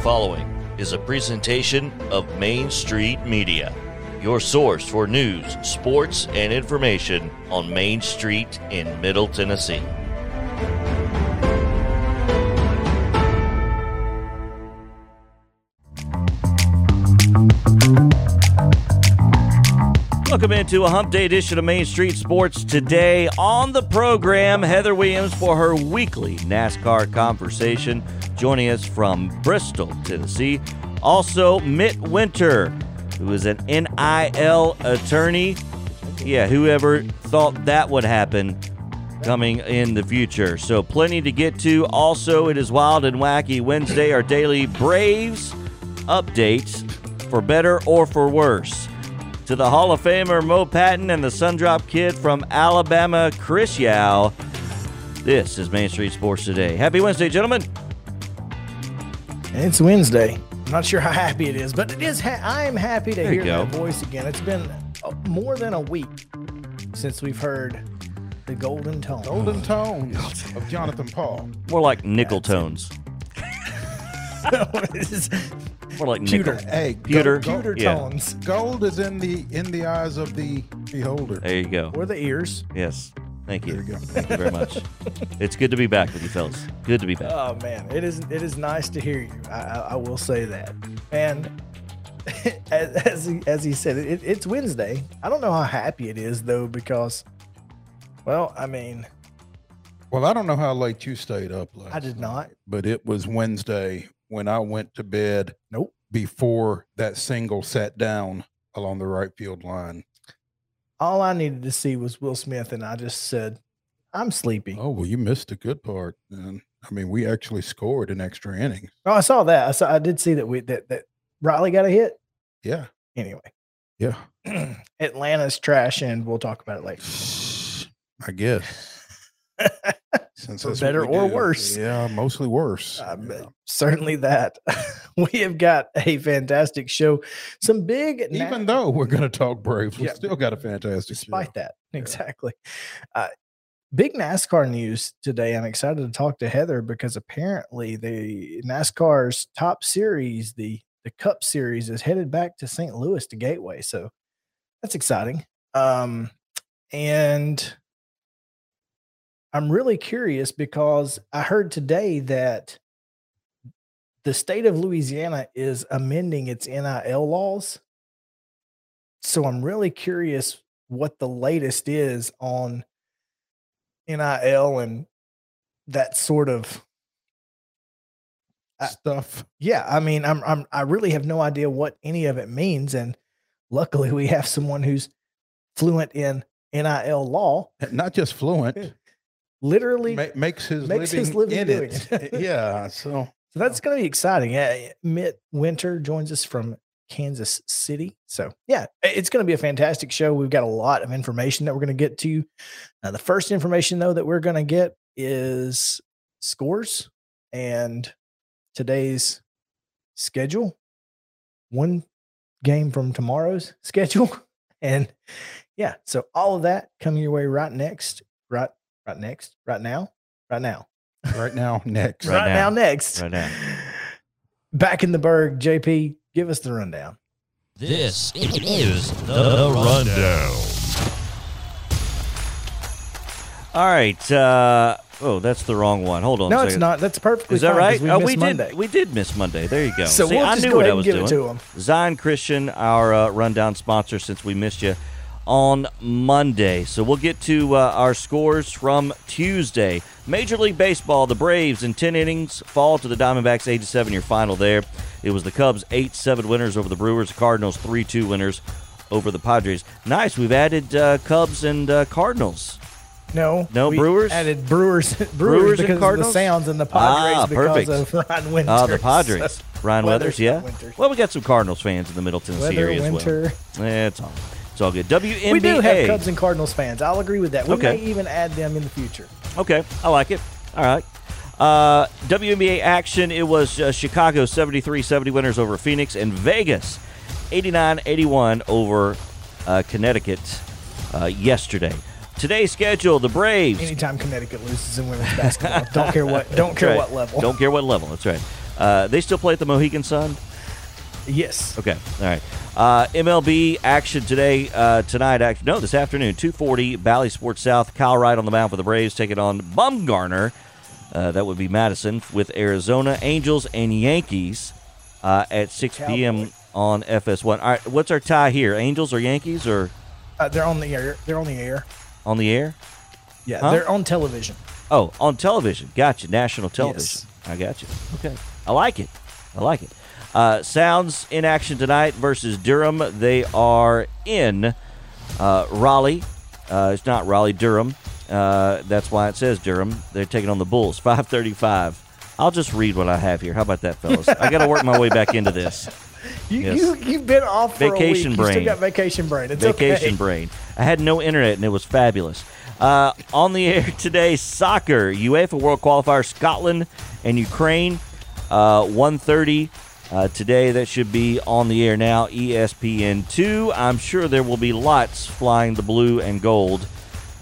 following is a presentation of Main Street Media, your source for news, sports, and information on Main Street in Middle Tennessee. Welcome into a Hump Day edition of Main Street Sports. Today on the program, Heather Williams for her weekly NASCAR conversation, joining us from Bristol, Tennessee. Also, Mit Winter, who is an NIL attorney. Yeah, whoever thought that would happen coming in the future. So, plenty to get to. Also, it is Wild and Wacky Wednesday, our daily Braves updates for better or for worse to the Hall of Famer Mo Patton and the Sundrop Kid from Alabama, Chris Yao. This is Main Street Sports Today. Happy Wednesday, gentlemen. It's Wednesday. I'm not sure how happy it is, but it is. Ha- I am happy to There hear go. that voice again. It's been uh, more than a week since we've heard the golden tone. Golden tones of Jonathan Paul. More like nickel tones. This More like Pewter. nickel. Hey, Pewter. Gold, pewter Yeah. tones gold is in the in the eyes of the beholder. There you go. or the ears. Yes. Thank you. There you go. Thank you very much. it's good to be back with you, fellas. Good to be back. Oh man, it is. It is nice to hear you. I, I, I will say that. And as, as he as he said, it, it's Wednesday. I don't know how happy it is though, because, well, I mean, Well, I don't know how late you stayed up last. I did not. but it was Wednesday when I went to bed. Nope. Before that single sat down along the right field line. All I needed to see was Will Smith, and I just said, "I'm sleepy." Oh well, you missed a good part. And I mean, we actually scored an extra inning. Oh, I saw that. I saw. I did see that we that that Riley got a hit. Yeah, Anyway, yeah. Atlanta's trash, and we'll talk about it later. I guess. Since For better or do. worse. Yeah, mostly worse. Uh, Yeah. Certainly that. we have got a fantastic show. Some big, na- Even though we're going to talk Braves, we Yeah. still got a fantastic show. despite that, exactly. Uh, big NASCAR news today. I'm excited to talk to Heather because apparently the NASCAR's top series, the the Cup Series, is headed back to St. Louis to Gateway. So that's exciting. Um, and I'm really curious because I heard today that the state of Louisiana is amending its NIL laws. So I'm really curious what the latest is on NIL and that sort of I- Stuff. yeah, I mean, I'm I'm I really have no idea what any of it means, and luckily we have someone who's fluent in NIL law. Not just fluent, Literally, ma- makes his makes living, his living in doing it. it. yeah. So so that's going to be exciting. Yeah, Mit Winter joins us from Kansas City, so yeah, it's going to be a fantastic show. We've got a lot of information that we're going to get to. Now, the first information though that we're going to get is scores and today's schedule. One game from tomorrow's schedule. And yeah, so all of that coming your way right next, right, right next, right now, right now, right now, next. Right right, now. now. next. Right now. Back in the Berg, JP, give us the rundown. This is the rundown. All right. Uh, oh, that's the wrong one. Hold on. No, a it's not. That's perfectly Is that fine 'cause right? We oh, missed we Monday. did. We did miss Monday. There you go. So See, we'll I just knew go what ahead I was give doing. it to 'em. Zion Christian, our uh, rundown sponsor, since we missed you on Monday. So we'll get to uh, our scores from Tuesday. Major League Baseball, the Braves in 10 innings fall to the Diamondbacks 8 7 year final there. It was the Cubs 8 7 winners over the Brewers, the Cardinals 3 2 winners over the Padres. Nice. We've added uh, Cubs and uh, Cardinals. No, No we Brewers? Added Brewers, Brewers, Brewers and because of the Cardinals? sounds and the Ah, Padres because perfect. of Ryan Winters. Ah, the Padres. Ryan Weathers, Weathers, yeah. Winters. Well, we got some Cardinals fans in the Middle Tennessee Weather, area as winter. well. Yeah, it's all it's all good. WNBA. We do have Cubs and Cardinals fans. I'll agree with that. We Okay. may even add them in the future. Okay, I like it. All right. Uh, WNBA action. It was uh, Chicago 73-70 winners over Phoenix and Vegas 89-81 over uh, Connecticut uh, yesterday. Today's schedule: the Braves. Anytime Connecticut loses in women's basketball, don't care what, don't care Right. what level. Don't care what level. That's right. Uh, they still play at the Mohegan Sun. Yes. Okay. All right. Uh, MLB action today, uh, tonight. Action, no, this afternoon, two forty. Bally Sports South. Kyle Wright on the mound for the Braves, taking on Bumgarner. Uh, that would be Madison with Arizona Angels and Yankees uh, at six p.m. On FS1. All right. What's our tie here? Angels or Yankees or Uh, they're on the air. They're on the air. on the air? Yeah, Huh? they're on television. Oh, on television. Gotcha. National television. Yes. I got you. Okay. I like it. I like it. Uh, Sounds in action tonight versus Durham. They are in uh, Raleigh. Uh, it's not Raleigh, Durham. Uh, that's why it says Durham. They're taking on the Bulls. 535. I'll just read what I have here. How about that, fellas? I got to work my way back into this. You, Yes. you you've been off for Vacation a week. You brain. still got vacation brain. It's Vacation okay. brain. I had no internet and it was fabulous. Uh, on the air today, soccer, UEFA World Qualifier, Scotland and Ukraine, uh, 1.30 uh, today. That should be on the air now, E ESPN2. I'm sure there will be lots flying the blue and gold,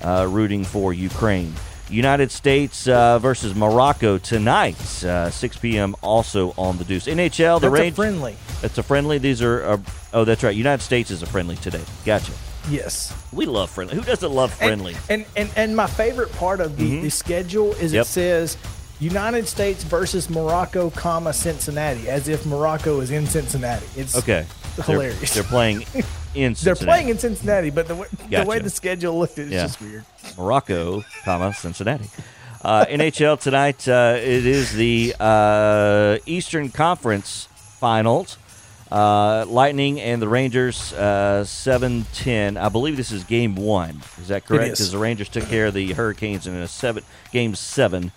uh, rooting for Ukraine. United States uh, versus Morocco tonight, uh, 6 p.m. also on the Deuce. NHL, the That's friendly. It's a friendly. These are, uh, oh, that's right. United States is a friendly today. Gotcha. Yes. We love friendly. Who doesn't love friendly? And and, and, my favorite part of the, the schedule is Mm-hmm. Yep. it says United States versus Morocco, comma Cincinnati, as if Morocco is in Cincinnati. It's okay. They're- hilarious. They're, playing in Cincinnati. They're playing in Cincinnati, but the way, the way the schedule looked, it's Yeah. just weird. Morocco, comma Cincinnati. Uh, NHL tonight. Uh, it is the uh, Eastern Conference Finals. Uh, Lightning and the Rangers, uh, seven ten. I believe this is Game One. Is that correct? Because the Rangers took care of the Hurricanes in a seven Game Seven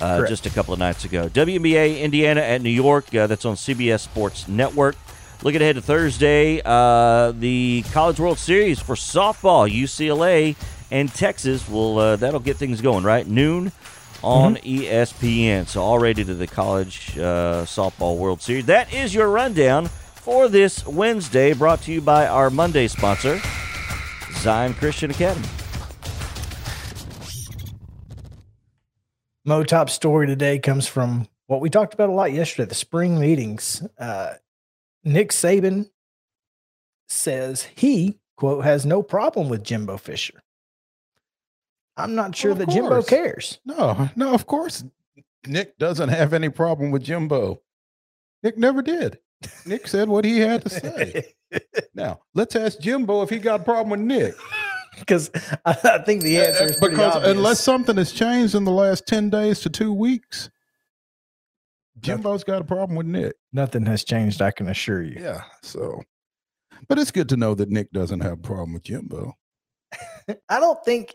uh, just a couple of nights ago. WNBA Indiana at New York. Uh, that's on CBS Sports Network. Looking ahead to Thursday, uh, the College World Series for softball, UCLA and Texas will uh, that'll get things going right noon on E ESPN. So already to the College uh, Softball World Series. That is your rundown for this Wednesday, brought to you by our Monday sponsor, Zion Christian Academy. Mo top story today comes from what we talked about a lot yesterday, the spring meetings. Uh, Nick Saban says he, quote, has no problem with Jimbo Fisher. I'm not sure of that Jimbo cares. No, no, of course. Nick doesn't have any problem with Jimbo. Nick never did. Nick said what he had to say. Now, let's ask Jimbo if he got a problem with Nick. Because I, I think the uh, answer is because obvious. unless something has changed in the last 10 days to two weeks, Jimbo's got a problem with Nick. nothing has changed, I can assure you. Yeah. So, but it's good to know that Nick doesn't have a problem with Jimbo. I don't think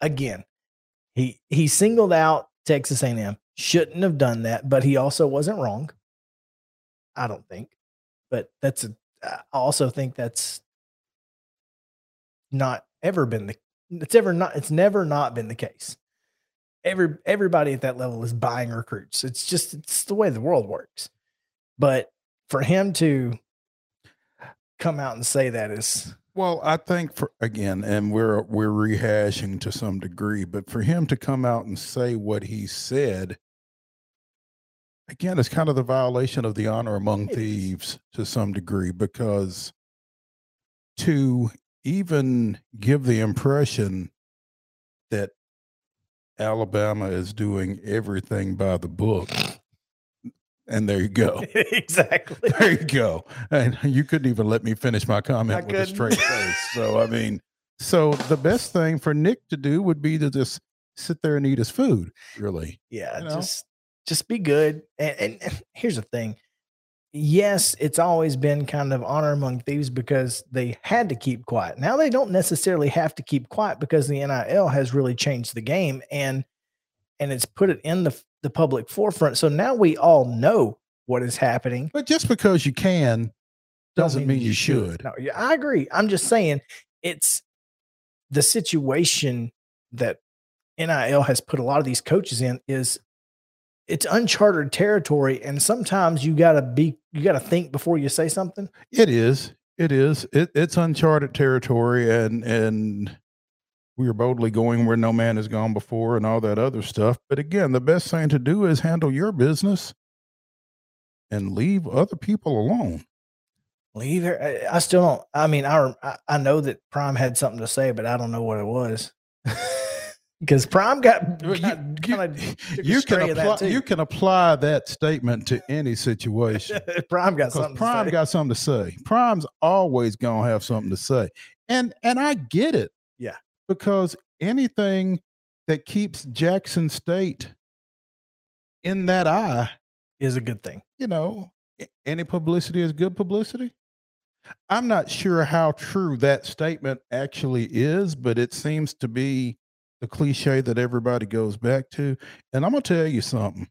again he he singled out Texas A&M. Shouldn't have done that, but he also wasn't wrong. I don't think. But that's a I also think that's not ever been the it's ever not it's never not been the case. Every everybody at that level is buying recruits. It's just it's the way the world works. But for him to come out and say that is Well, I think for again, and we're we're rehashing to some degree, but for him to come out and say what he said, again, it's kind of the violation of the honor among thieves to some degree, because to even give the impression that Alabama is doing everything by the book, and there you go. exactly. There you go. And you couldn't even let me finish my comment I with a couldn't. straight face. So I mean, so the best thing for Nick to do would be to just sit there and eat his food. Really, Yeah, you know? just just be good. And, and, and here's the thing. Yes, it's always been kind of honor among thieves because they had to keep quiet. Now they don't necessarily have to keep quiet because the NIL has really changed the game and and it's put it in the the public forefront. So now we all know what is happening. but just because you can doesn't mean you should. No, yeah, I agree. I'm just saying it's the situation that NIL has put a lot of these coaches in is it's uncharted territory and sometimes you got to be you got to think before you say something. It is. It is. It, it's uncharted territory, and and we are boldly going where no man has gone before, and all that other stuff. But again, the best thing to do is handle your business and leave other people alone. Leave her. I, I still don't. I mean, I I know that Prime had something to say, but I don't know what it was. Because Prime got, you- got you- You can apply you can apply that statement to any situation. Prime got something. Say. got something to say. Prime's always gonna have something to say. And and I get it. Yeah. Because anything that keeps Jackson State in that eye, is a good thing. you know, any publicity is good publicity. I'm not sure how true that statement actually is, but it seems to be the cliche that everybody goes back to. And I'm going to tell you something.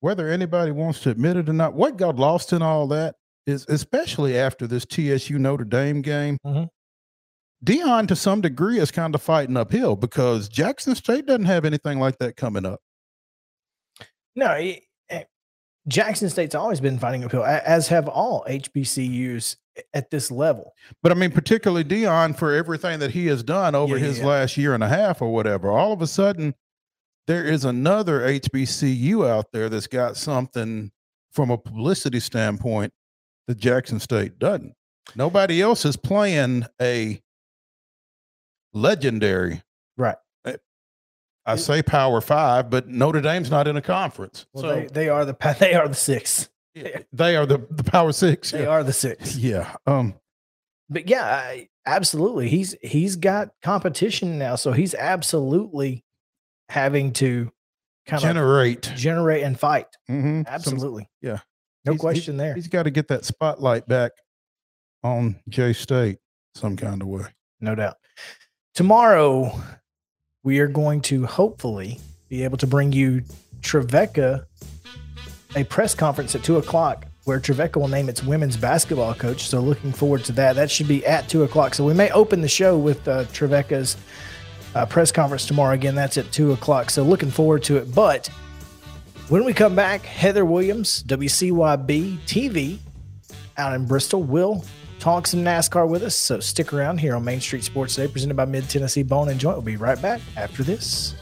Whether anybody wants to admit it or not, what got lost in all that is, especially after this TSU Notre Dame game, Mhm. Deion to some degree is kind of fighting uphill because Jackson State doesn't have anything like that coming up. No, it- Jackson State's always been fighting uphill, as have all HBCUs at this level. But I mean, particularly Deion for everything that he has done over yeah, his yeah. last year and a half or whatever. All of a sudden, there is another HBCU out there that's got something from a publicity standpoint that Jackson State doesn't. Nobody else is playing a legendary. Right. I say Power Five, but Notre Dame's not in a conference, Well, so they, they are the they are the six. they are the the Power Six. They yeah. are the six. yeah. Um. But yeah, I, absolutely. He's he's got competition now, so he's absolutely having to kind of Generate. generate and fight. Mhm. Some- Absolutely. yeah. No He's- question there. He's got to get that spotlight back on J State some kind of way. No doubt. Tomorrow, we are going to hopefully be able to bring you Trevecca, a press conference at two o'clock where Trevecca will name its women's basketball coach. So, looking forward to that. That should be at two o'clock. So, we may open the show with uh, Trevecca's uh, press conference tomorrow. Again, that's at two o'clock. So, looking forward to it. But when we come back, Heather Williams, WCYB TV out in Bristol, will talk some NASCAR with us. So stick around here on Main Street Sports Today, presented by Mid Tennessee Bone and Joint. We'll be right back after this.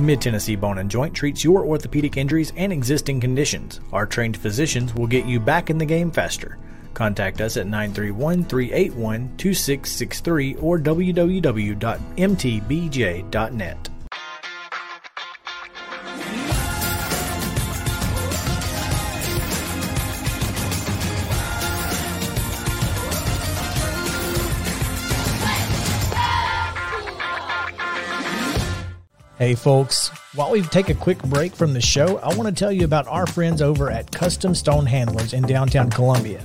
Mid Tennessee Bone and Joint treats your orthopedic injuries and existing conditions. Our trained physicians will get you back in the game faster. Contact us at 931 381 2663 or www.mtbj.net. Hey folks, while we take a quick break from the show, I want to tell you about our friends over at Custom Stone Handlers in downtown Columbia.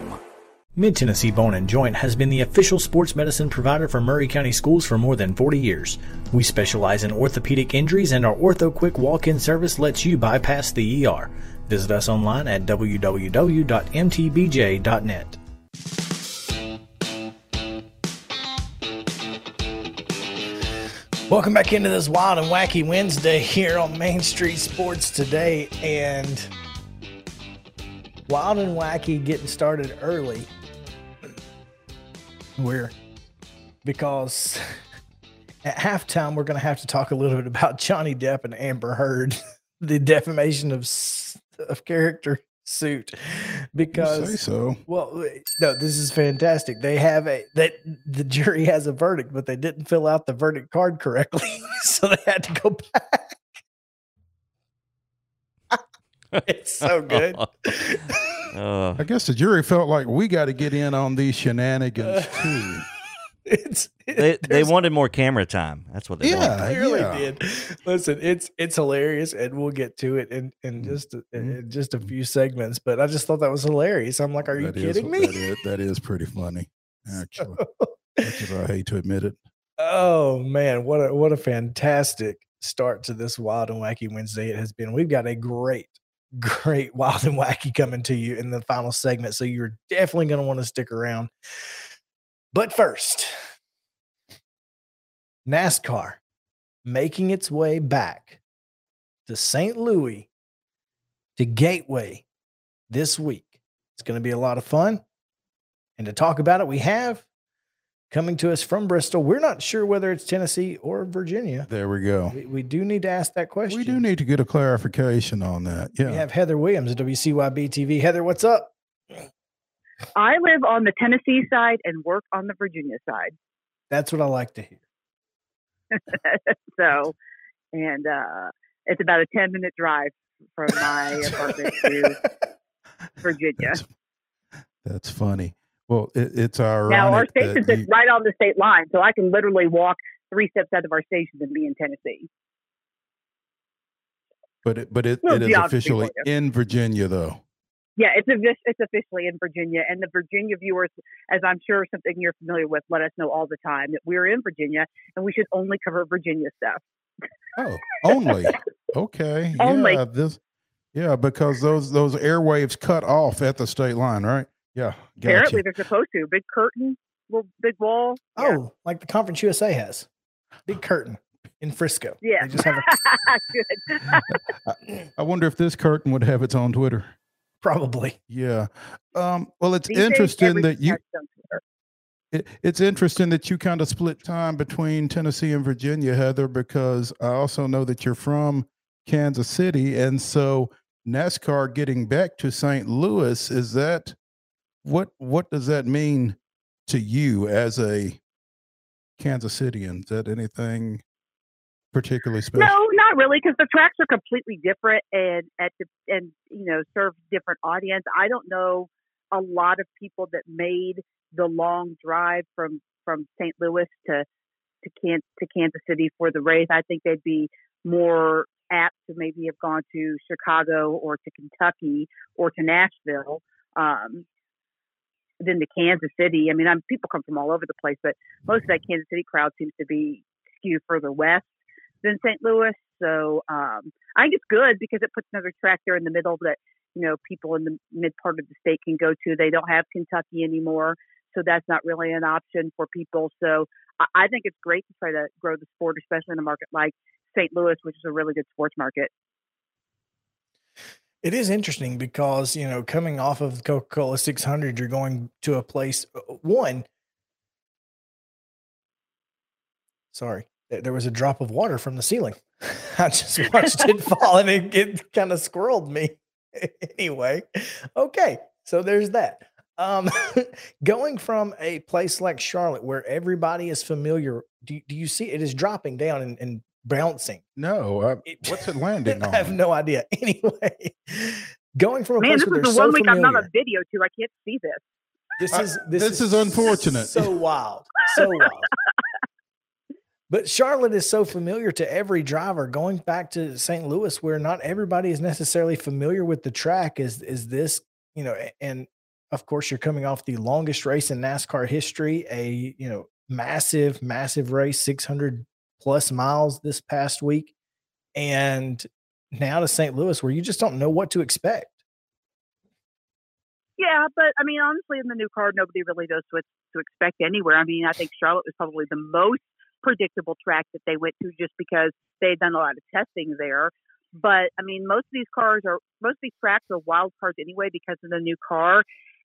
Mid Tennessee Bone and Joint has been the official sports medicine provider for Maury County Schools for more than 40 years. We specialize in orthopedic injuries, and our Ortho Quick walk in service lets you bypass the ER. Visit us online at www.mtbj.net. Welcome back into this wild and wacky Wednesday here on Main Street Sports today. And wild and wacky getting started early. We're because at halftime we're going to have to talk a little bit about Johnny Depp and Amber Heard, the defamation of of character suit. Because so. well, no, this is fantastic. They have a that the jury has a verdict, but they didn't fill out the verdict card correctly, so they had to go back. it's so good. Uh, I guess the jury felt like we got to get in on these shenanigans too. it's they they wanted more camera time. That's what they Yeah. wanted. clearly yeah. did. Listen, it's it's hilarious, and we'll get to it in in just a, in just a few segments. But I just thought that was hilarious. I'm like, are you That is- kidding That me? is, that is pretty funny, actually. Much as I hate to admit it. Oh man, what a what a fantastic start to this wild and wacky Wednesday it has been. We've got a great, great wild and wacky coming to you in the final segment. So you're definitely going to want to stick around. But first, NASCAR making its way back to St. Louis to Gateway this week. It's going to be a lot of fun. And to talk about it, we have coming to us from Bristol. We're not sure whether it's Tennessee or Virginia. There we go. We, we do need to ask that question. We do need to get a clarification on that. Yeah. We have Heather Williams at WCYB TV. Heather, what's up? I live on the Tennessee side and work on the Virginia side. That's what I like to hear. so, and uh, it's about a 10 minute drive from my apartment to Virginia. That's, that's funny. Well, it, it's our Now, our station is right on the state line, so I can literally walk three steps out of our station and be in Tennessee. but it, but it, it is officially in Virginia, though. Yeah, it's it's officially in Virginia, and the Virginia viewers, as I'm sure something you're familiar with, let us know all the time that we're in Virginia and we should only cover Virginia stuff. Oh, only okay. Only. Yeah, this. Yeah, because those those airwaves cut off at the state line, right? Yeah. Apparently, Gotcha. they're supposed to. Big curtain, little big wall. Yeah. Oh, like the Conference USA has. Big curtain in Frisco. Yeah. They just have a Good. I wonder if this curtain would have its own Twitter. probably. Yeah. Um, well, it's These interesting that you has some Twitter. It, it's interesting that you kind of split time between Tennessee and Virginia, Heather, because I also know that you're from Kansas City, and so NASCAR getting back to St. Louis is that what what does that mean to you as a Kansas Citian? Is that anything particularly special? No, not really, because the tracks are completely different and at the and you know serve different audience. I don't know a lot of people that made the long drive from from St. Louis to to Can to Kansas City for the race. I think they'd be more apt to maybe have gone to Chicago or to Kentucky or to Nashville um, than to Kansas City. I mean, I'm, people come from all over the place, but most of that Kansas City crowd seems to be skewed further west than St. Louis. So um, I think it's good because it puts another track there in the middle that you know people in the mid part of the state can go to. They don't have Kentucky anymore, so that's not really an option for people. So I, I think it's great to try to grow the sport, especially in a market like St. Louis, which is a really good sports market. It is interesting because, you know, coming off of Coca Cola 600, you're going to a place, uh, one, sorry, there was a drop of water from the ceiling. I just watched it fall and it, it kind of squirreled me. anyway, okay, so there's that. Um, going from a place like Charlotte where everybody is familiar, do, do you see it is dropping down and, and bouncing? No. I, It- what's it landing on? I have no idea. Anyway, going from a Man, place this where is they're the so one week I'm familiar. not a video to. I can't see this. This Uh, is this, this is unfortunate. So wild, so wild. But Charlotte is so familiar to every driver. Going back to St. Louis, where not everybody is necessarily familiar with the track, is is this you know? And of course, you're coming off the longest race in NASCAR history, a you know massive, massive race, 600 plus miles this past week, and now to St. Louis, where you just don't know what to expect. Yeah, but I mean, honestly, in the new card, nobody really knows what to expect anywhere. I mean, I think Charlotte was probably the most predictable track that they went to just because they had done a lot of testing there. But I mean, most of these cars are most of these tracks are wild cards anyway because of the new car.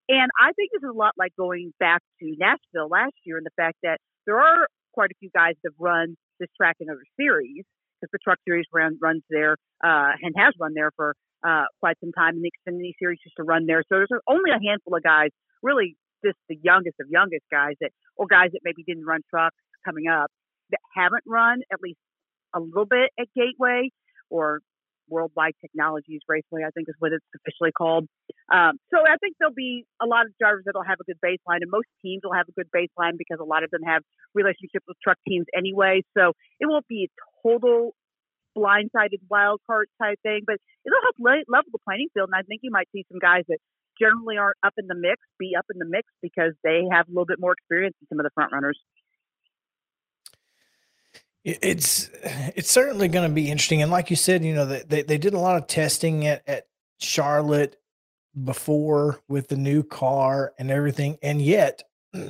And I think this is a lot like going back to Nashville last year and the fact that there are quite a few guys that have run this track in other series because the Truck Series run, runs there uh, and has run there for uh, quite some time, and the Xfinity Series used to run there. So there's only a handful of guys, really just the youngest of youngest guys that, or guys that maybe didn't run trucks coming up that haven't run at least a little bit at Gateway or Worldwide Technologies Raceway, I think is what it's officially called. Um, so I think there'll be a lot of drivers that'll have a good baseline, and most teams will have a good baseline because a lot of them have relationships with truck teams anyway. So it won't be a total blindsided wild card type thing, but it'll help level the playing field. And I think you might see some guys that generally aren't up in the mix be up in the mix because they have a little bit more experience than some of the front runners. It's it's certainly going to be interesting, and like you said, you know they they did a lot of testing at at Charlotte before with the new car and everything, and yet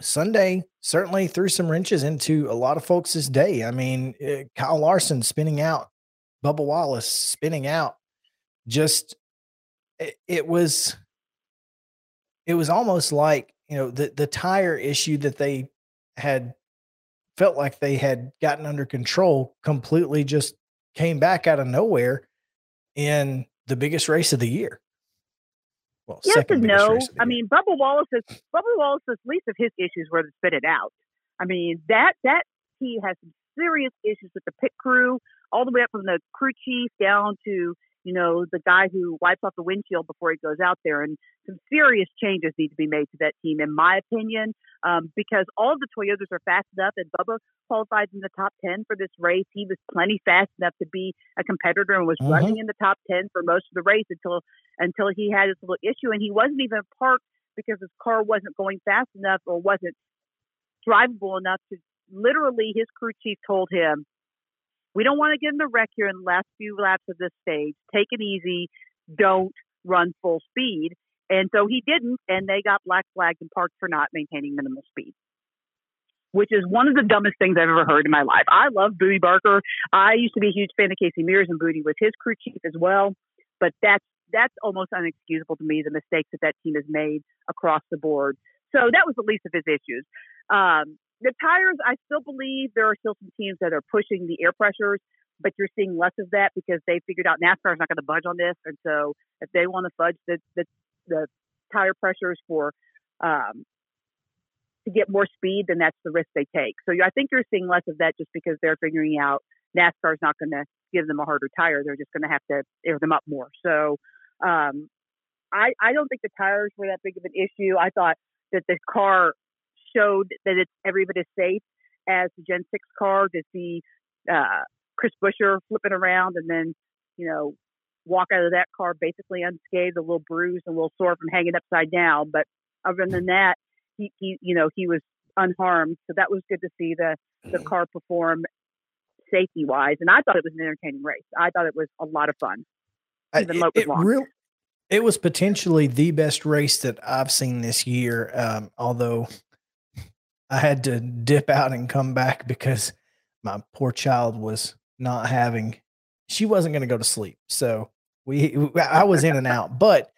Sunday certainly threw some wrenches into a lot of folks' day. I mean, eh, Kyle Larson spinning out, Bubba Wallace spinning out, just it, it was it was almost like you know the the tire issue that they had felt like they had gotten under control completely just came back out of nowhere in the biggest race of the year. Well, yes and no. I mean, Bubba Wallace's Bubba Wallace's least of his issues were to spit it out. I mean, that that he has some serious issues with the pit crew, all the way up from the crew chief down to you know, the guy who wipes off the windshield before he goes out there. And some serious changes need to be made to that team, in my opinion, um, because all the Toyotas are fast enough. And Bubba qualified in the top 10 for this race. He was plenty fast enough to be a competitor and was mm-hmm. running in the top 10 for most of the race until until he had his little issue. And he wasn't even parked because his car wasn't going fast enough or wasn't drivable enough to literally his crew chief told him we don't want to get in the wreck here in the last few laps of this stage. Take it easy. Don't run full speed. And so he didn't, and they got black flagged and parked for not maintaining minimal speed, which is one of the dumbest things I've ever heard in my life. I love Bootie Barker. I used to be a huge fan of Casey Mears, and Bootie was his crew chief as well. But that's that's almost unexcusable to me. The mistakes that that team has made across the board. So that was the least of his issues. Um, the tires, I still believe there are still some teams that are pushing the air pressures, but you're seeing less of that because they figured out NASCAR is not going to budge on this, and so if they want to fudge the the, the tire pressures for um, to get more speed, then that's the risk they take. So I think you're seeing less of that just because they're figuring out NASCAR is not going to give them a harder tire; they're just going to have to air them up more. So um, I I don't think the tires were that big of an issue. I thought that the car showed that it's every bit as safe as the Gen 6 car to see uh, Chris Buescher flipping around and then, you know, walk out of that car basically unscathed, a little bruised, and a little sore from hanging upside down. But other than that, he, he you know, he was unharmed. So that was good to see the, the car perform safety wise. And I thought it was an entertaining race. I thought it was a lot of fun. Even it, it, real, it was potentially the best race that I've seen this year. Um, although I had to dip out and come back because my poor child was not having she wasn't going to go to sleep. So we I was in and out, but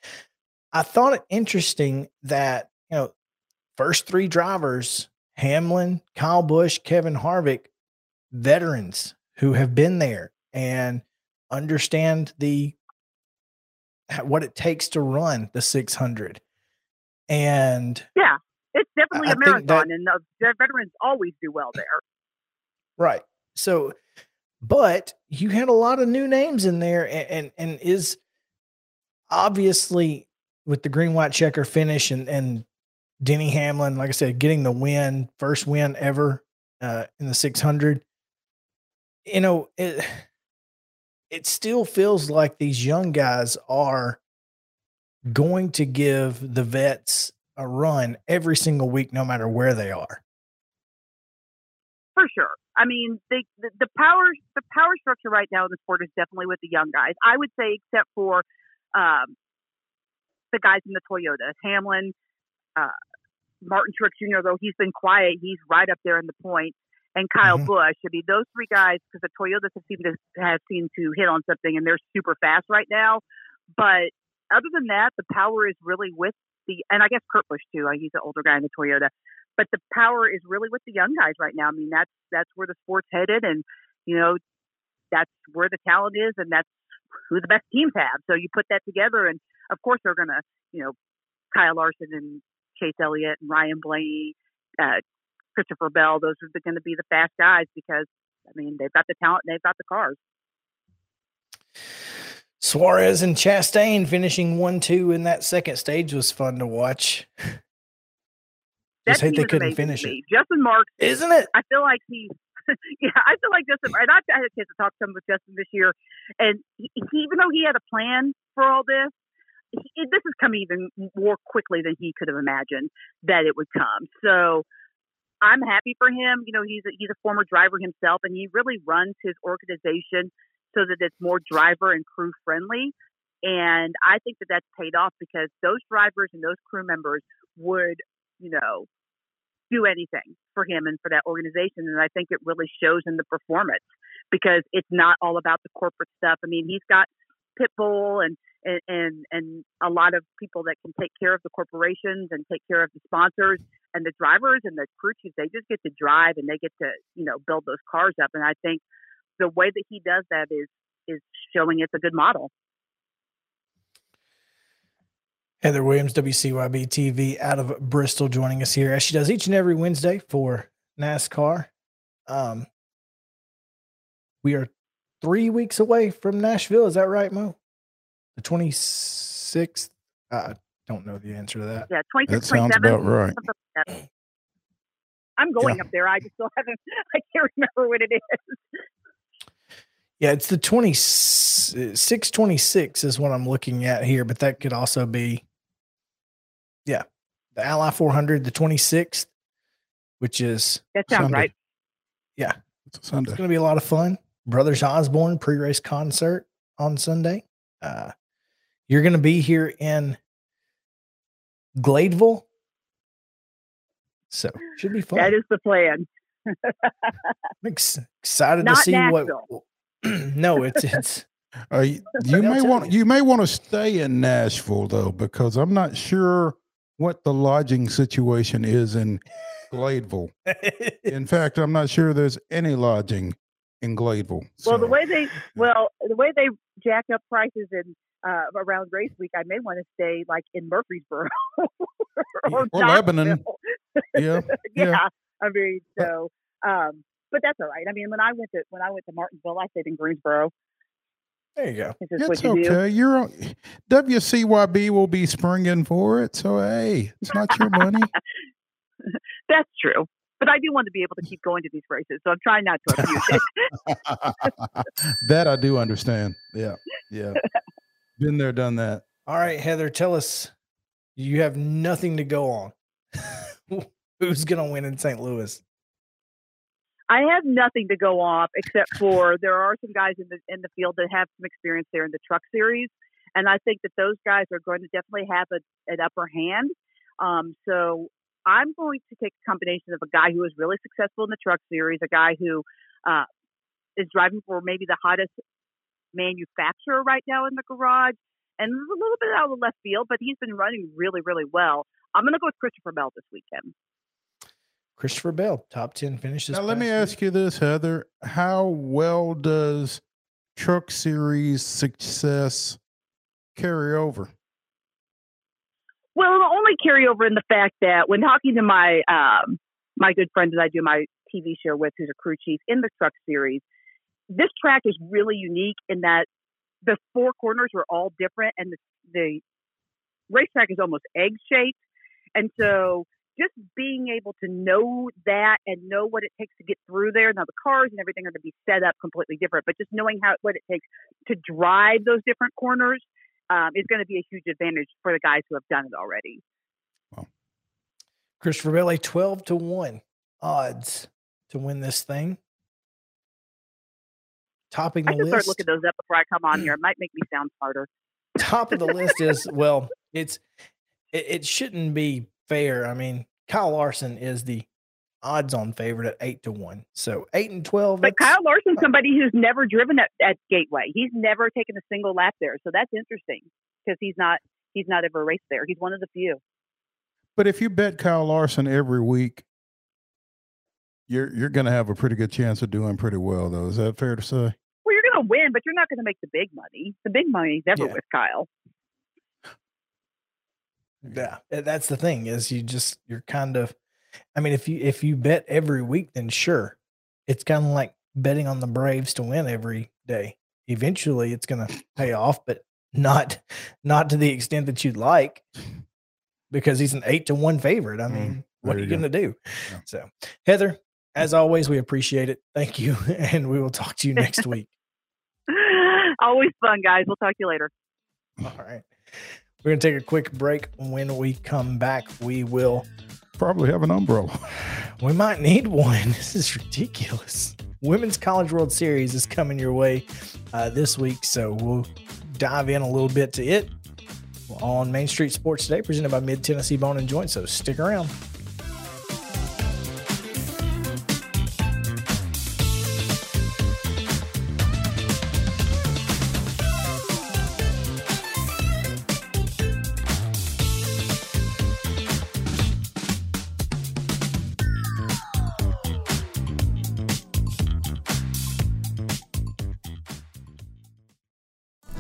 I thought it interesting that, you know, first three drivers, Hamlin, Kyle Busch, Kevin Harvick, veterans who have been there and understand the what it takes to run the 600. And yeah, it's definitely I, a marathon, that, and the veterans always do well there. Right. So, but you had a lot of new names in there, and and, and is obviously with the green white checker finish and and Denny Hamlin, like I said, getting the win, first win ever uh, in the 600. You know, it it still feels like these young guys are going to give the vets a run every single week, no matter where they are. For sure. I mean, the, the, the power the power structure right now in the sport is definitely with the young guys. I would say, except for um, the guys in the Toyotas, Hamlin, uh, Martin Truex Jr. Though he's been quiet, he's right up there in the point. and Kyle Mhm. Busch. I mean, those three guys, because the Toyotas have seemed to have seemed to hit on something, and they're super fast right now. But other than that, the power is really with the, and I guess Kurt Busch too. He's an older guy in the Toyota, but the power is really with the young guys right now. I mean, that's that's where the sport's headed, and you know, that's where the talent is, and that's who the best teams have. So you put that together, and of course they're gonna, you know, Kyle Larson and Chase Elliott and Ryan Blaney, uh, Christopher Bell. Those are going to be the fast guys because I mean they've got the talent and they've got the cars. Suarez and Chastain finishing one two in that second stage was fun to watch. Just hate they couldn't finish it. Justin Marks isn't it? I feel like he, yeah, I feel like Justin, and I've had a chance to talk to him with Justin this year, and he, he, even though he had a plan for all this, he, this has come even more quickly than he could have imagined that it would come. So I'm happy for him. You know, he's a, he's a former driver himself, and he really runs his organization so that it's more driver and crew friendly. And I think that that's paid off because those drivers and those crew members would, you know, do anything for him and for that organization. And I think it really shows in the performance because it's not all about the corporate stuff. I mean, he's got Pitbull and, and, and, and a lot of people that can take care of the corporations and take care of the sponsors and the drivers and the crew chiefs. They just get to drive and they get to, you know, build those cars up. And I think the way that he does that is, is showing it's a good model. Heather Williams, WCYB TV, out of Bristol, joining us here as she does each and every Wednesday for NASCAR. Um, we are three weeks away from Nashville. Is that right, Mo? The 26th? I don't know the answer to that. Yeah, 26, That sounds about right. something like that. I'm going Yeah. up there. I just still haven't, I can't remember what it is. Yeah, it's the 26, 26 is what I'm looking at here, but that could also be, yeah, the Ally 400, the 26th, which is That sounds Sunday. right. It's a Sunday. It's going to be a lot of fun. Brothers Osborne pre race concert on Sunday. Uh, you're going to be here in Gladeville. So should be fun. That is the plan. I'm ex- excited Not to see Nashville. what. no, it's it's Uh, you you may want you. you may want to stay in Nashville though, because I'm not sure what the lodging situation is in Gladeville. In fact, I'm not sure there's any lodging in Gladeville. Well, the way they well the way they jack up prices in uh, around race week, I may want to stay like in Murfreesboro or, Or Lebanon. Yeah, yeah. yeah. I mean, so um, but that's all right. I mean, when I went to when I went to Martinsville, I stayed in Greensboro. there you go. It's just it's what you do. okay. You're on, WCYB will be springing for it, so hey, it's not your money. That's true. But I do want to be able to keep going to these races, so I'm trying not to abuse it. that I do understand. Yeah, yeah. Been there, done that. All right, Heather, tell us you have nothing to go on. Who's going to win in St. Louis? I have nothing to go off except for there are some guys in the in the field that have some experience there in the truck series, and I think that those guys are going to definitely have a, an upper hand. Um, so I'm going to take a combination of a guy who is really successful in the truck series, a guy who uh, is driving for maybe the hottest manufacturer right now in the garage, and a little bit out of the left field, but he's been running really, really well. I'm going to go with Christopher Bell this weekend. Christopher Bell, top 10 finishes. Now, let me ask you this, Heather. How well does Truck Series success carry over? Well, the only carryover in the fact that when talking to my um, my good friend that I do my TV show with, who's a crew chief in the truck series, this track is really unique in that the four corners are all different, and the, the racetrack is almost egg shaped, and so just being able to know that and know what it takes to get through there. Now the cars and everything are going to be set up completely different, but just knowing how what it takes to drive those different corners um, is going to be a huge advantage for the guys who have done it already. Christopher Bell, a 12 to 1 odds to win this thing. Topping the I should start looking those up before I come on here. It might make me sound smarter. top of the list is well, it's it, it shouldn't be fair. I mean, Kyle Larson is the odds on favorite at eight to one. So eight and twelve. But Kyle Larson's uh, somebody who's never driven at, at Gateway. He's never taken a single lap there, so that's interesting because he's not he's not ever raced there. He's one of the few. But if you bet Kyle Larson every week, you're you're going to have a pretty good chance of doing pretty well, though. Is that fair to say? Well, you're going to win, but you're not going to make the big money. The big money's never Yeah. with Kyle. Yeah, that's the thing is you just you're kind of I mean if you if you bet every week then sure. It's kind of like betting on the Braves to win every day. Eventually it's going to pay off but not not to the extent that you'd like because he's an 8 to 1 favorite. I Mm, mean, what are you you going to do? Yeah. So, Heather, as always we appreciate it. Thank you and we will talk to you next week. Always fun, guys. We'll talk to you later. All right. We're going to take a quick break. When we come back, we will Probably have an umbrella. We might need one. This is ridiculous. Women's College World Series is coming your way uh, this week, so we'll dive in a little bit to it on Main Street Sports Today, presented by Mid Tennessee Bone and Joint. So stick around.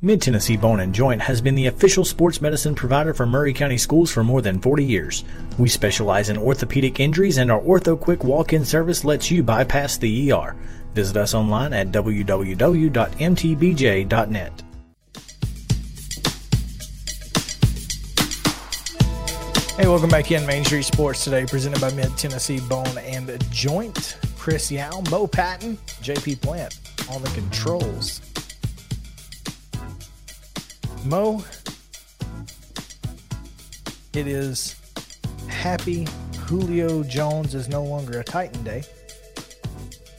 Mid Tennessee Bone and Joint has been the official sports medicine provider for Maury County Schools for more than 40 years. We specialize in orthopedic injuries, and our Ortho Quick walk in service lets you bypass the ER. Visit us online at www.mtbj.net. Hey, welcome back in Main Street Sports today, presented by Mid Tennessee Bone and Joint. Chris Yao, Mo Patton, JP Plant on the controls. Mo, it is happy Julio Jones is no longer a Titan Day.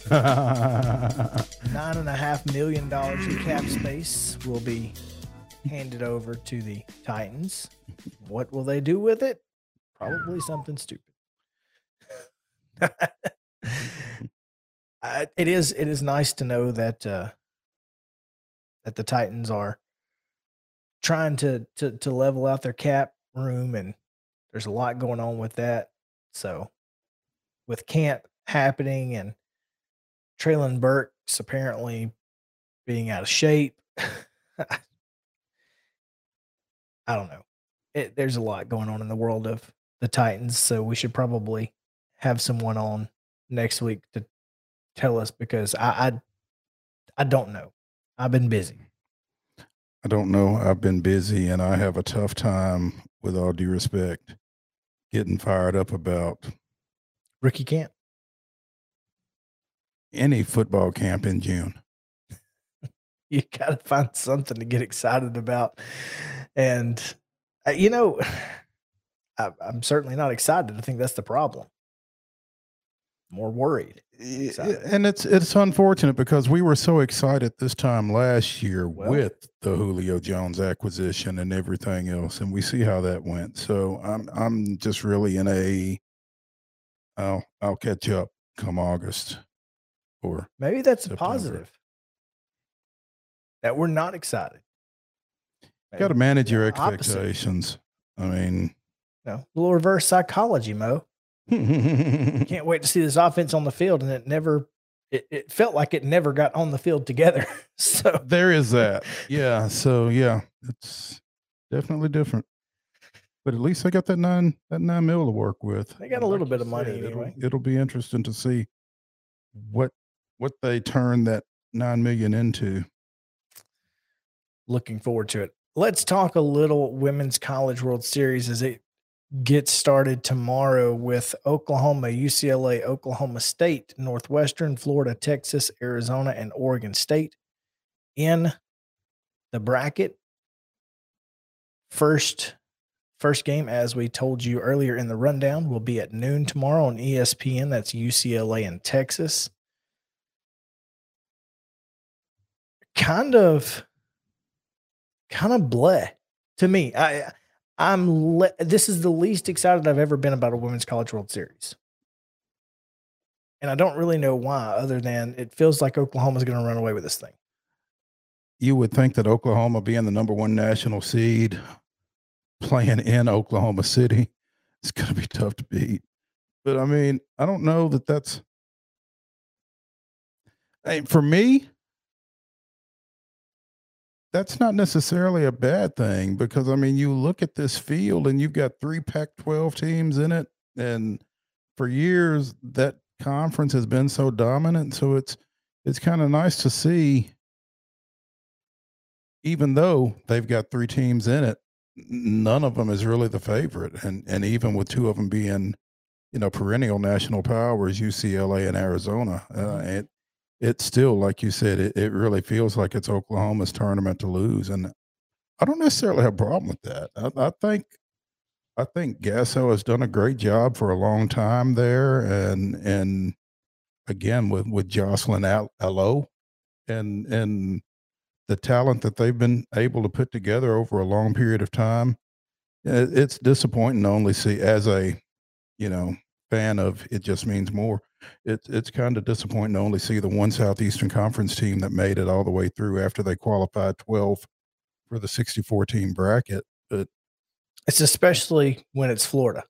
Nine and a half million dollars in cap space will be handed over to the Titans. What will they do with it? Probably something stupid. Uh, it is. It is nice to know that uh, that the Titans are trying to to to level out their cap room, and there's a lot going on with that. So, with camp happening and Treylon Burks apparently being out of shape, I don't know. It, there's a lot going on in the world of the Titans, so we should probably have someone on next week to tell us because I I, I don't know. I've been busy. I don't know. I've been busy and I have a tough time, with all due respect, getting fired up about Rookie camp. any football camp in June. You got to find something to get excited about. And, uh, you know, I, I'm certainly not excited. I think that's the problem. More worried. Excited. And it's it's unfortunate because we were so excited this time last year Well- with the Julio Jones acquisition and everything else, and we see how that went. So I'm I'm just really in a I'll I'll catch up come August or Maybe that's a positive. That we're not excited. got to manage your opposite. expectations. I mean, No, a little reverse psychology, Mo. Can't wait to see this offense on the field, and it never. It, it felt like it never got on the field together. so there is that. Yeah. So yeah, it's definitely different. But at least they got that nine that nine mil to work with. They got And a little you bit of money it'll- anyway. It'll, be interesting to see what what they turn that nine million into. looking forward to it. Let's talk a little Women's College World Series as it gets started tomorrow with Oklahoma, UCLA, Oklahoma State, Northwestern, Florida, Texas, Arizona, and Oregon State in the bracket. First first game as we told you earlier in the rundown will be at noon tomorrow on ESPN. That's UCLA and Texas. Kind of kind of bleh to me. I I'm le- this is the least excited I've ever been about a women's college world series. And I don't really know why other than it feels like Oklahoma's going to run away with this thing. You would think that Oklahoma being the number one national seed, playing in Oklahoma City, it's going to be tough to beat. But I mean, I don't know that that's. Hey, for me, that's not necessarily a bad thing because I mean, you look at this field and you've got three Pac 12 teams in it. And for years, that conference has been so dominant. So it's, it's kind of nice to see, even though they've got three teams in it, none of them is really the favorite. And, and even with two of them being, you know, perennial national powers, UCLA and Arizona, uh, it, it's still like you said it, it really feels like it's oklahoma's tournament to lose and i don't necessarily have a problem with that. I, I think i think gasso has done a great job for a long time there and and again with with jocelyn Al- Alo and and the talent that they've been able to put together over a long period of time it, it's disappointing to only see as a you know fan of it just means more it's it's kind of disappointing to only see the one Southeastern Conference team that made it all the way through after they qualified 12 for the 64 team bracket. But It's especially when it's Florida.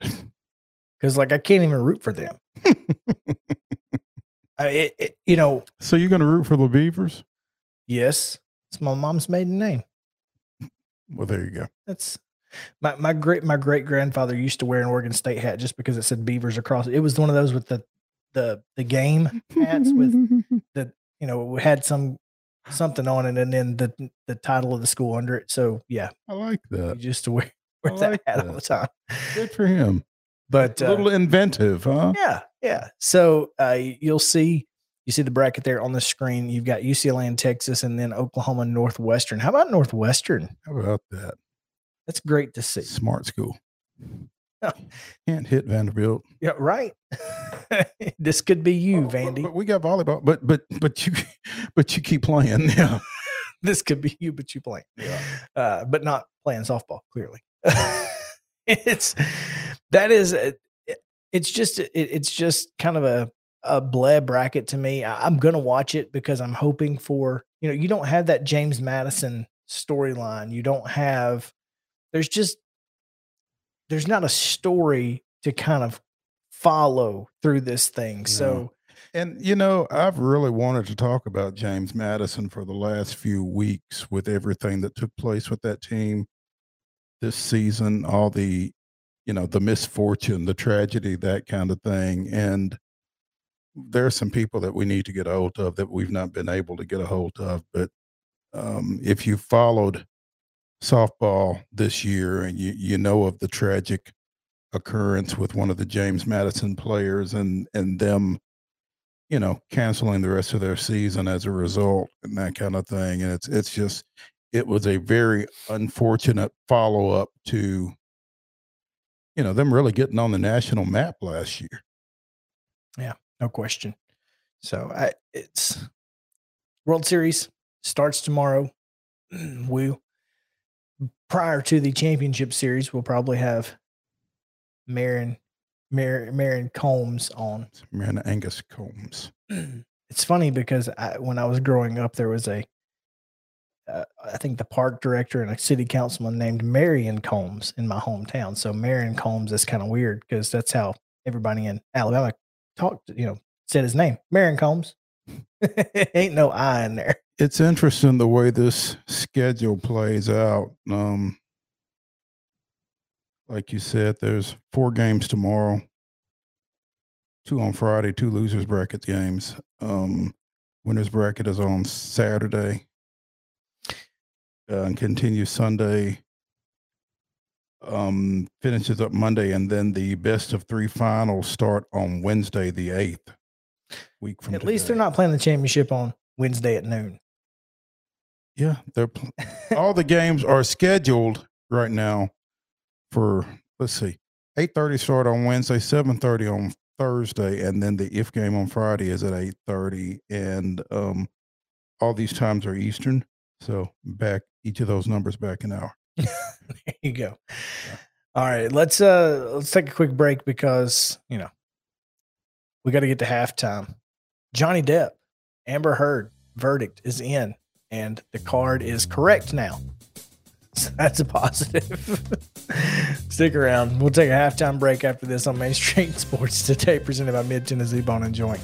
Because, like, I can't even root for them. I, it, it, you know, so you're going to root for the Beavers? yes, it's my mom's maiden name. Well, there you go. That's my my great my great grandfather used to wear an Oregon State hat just because it said Beavers across it. It was one of those with the the the game hats with the you know had some something on it and then the the title of the school under it. So yeah, I like he that. used to wear, wear I that like hat all the time. Good for him. But A uh, little inventive, huh? yeah, yeah. So uh, you'll see you see the bracket there on the screen. You've got UCLA and Texas, and then Oklahoma Northwestern. How about Northwestern? How about that? That's great to see. Smart school. Can't hit Vanderbilt. Yeah, right. this could be you, Oh, but- Vandy. But we got volleyball. But but but you but you keep playing. Yeah. this could be you, but you play. Yeah. Uh, but not playing softball, clearly. it's that is it, it's just it, it's just kind of a a bleh bracket to me. I, I'm gonna watch it because I'm hoping for you know you don't have that James Madison storyline. You don't have there's just there's not a story to kind of follow through this thing. So And you know, I've really wanted to talk about James Madison for the last few weeks with everything that took place with that team this season, all the, you know, the misfortune, the tragedy, that kind of thing. And there are some people that we need to get a hold of that we've not been able to get a hold of. But um, if you followed softball this year and you, you know of the tragic occurrence with one of the James Madison players and and them, you know, canceling the rest of their season as a result and that kind of thing. And it's it's just it was a very unfortunate follow up to you know them really getting on the national map last year. Yeah, no question. So I, it's World Series starts tomorrow. we prior to the championship series, we'll probably have Marin Marin, Marin Combs on. Marin Angus Combs. It's funny because I, when I was growing up, there was a uh, I think the park director and a city councilman named Marion Combs in my hometown. So Marion Combs is kind of weird because that's how everybody in Alabama talked, you know, said his name, Marion Combs. Ain't no I in there. It's interesting the way this schedule plays out. Um, like you said, there's four games tomorrow, two on Friday, two losers bracket games. Um, winners bracket is on Saturday uh, and continues Sunday. Um, finishes up Monday, and then the best of three finals start on Wednesday, the eighth. Week from at today. least they're not playing the championship on Wednesday at noon. Yeah, they're all the games are scheduled right now for let's see, eight thirty start on Wednesday, seven thirty on Thursday, and then the if game on Friday is at eight thirty, and um, all these times are Eastern. So back each of those numbers back an hour. there you go. All right, let's uh let's take a quick break because you know we got to get to halftime. Johnny Depp, Amber Heard verdict is in, and the card is correct now. So that's a positive. Stick around. We'll take a halftime break after this on Main Street Sports today, presented by Mid Tennessee Bone and Joint.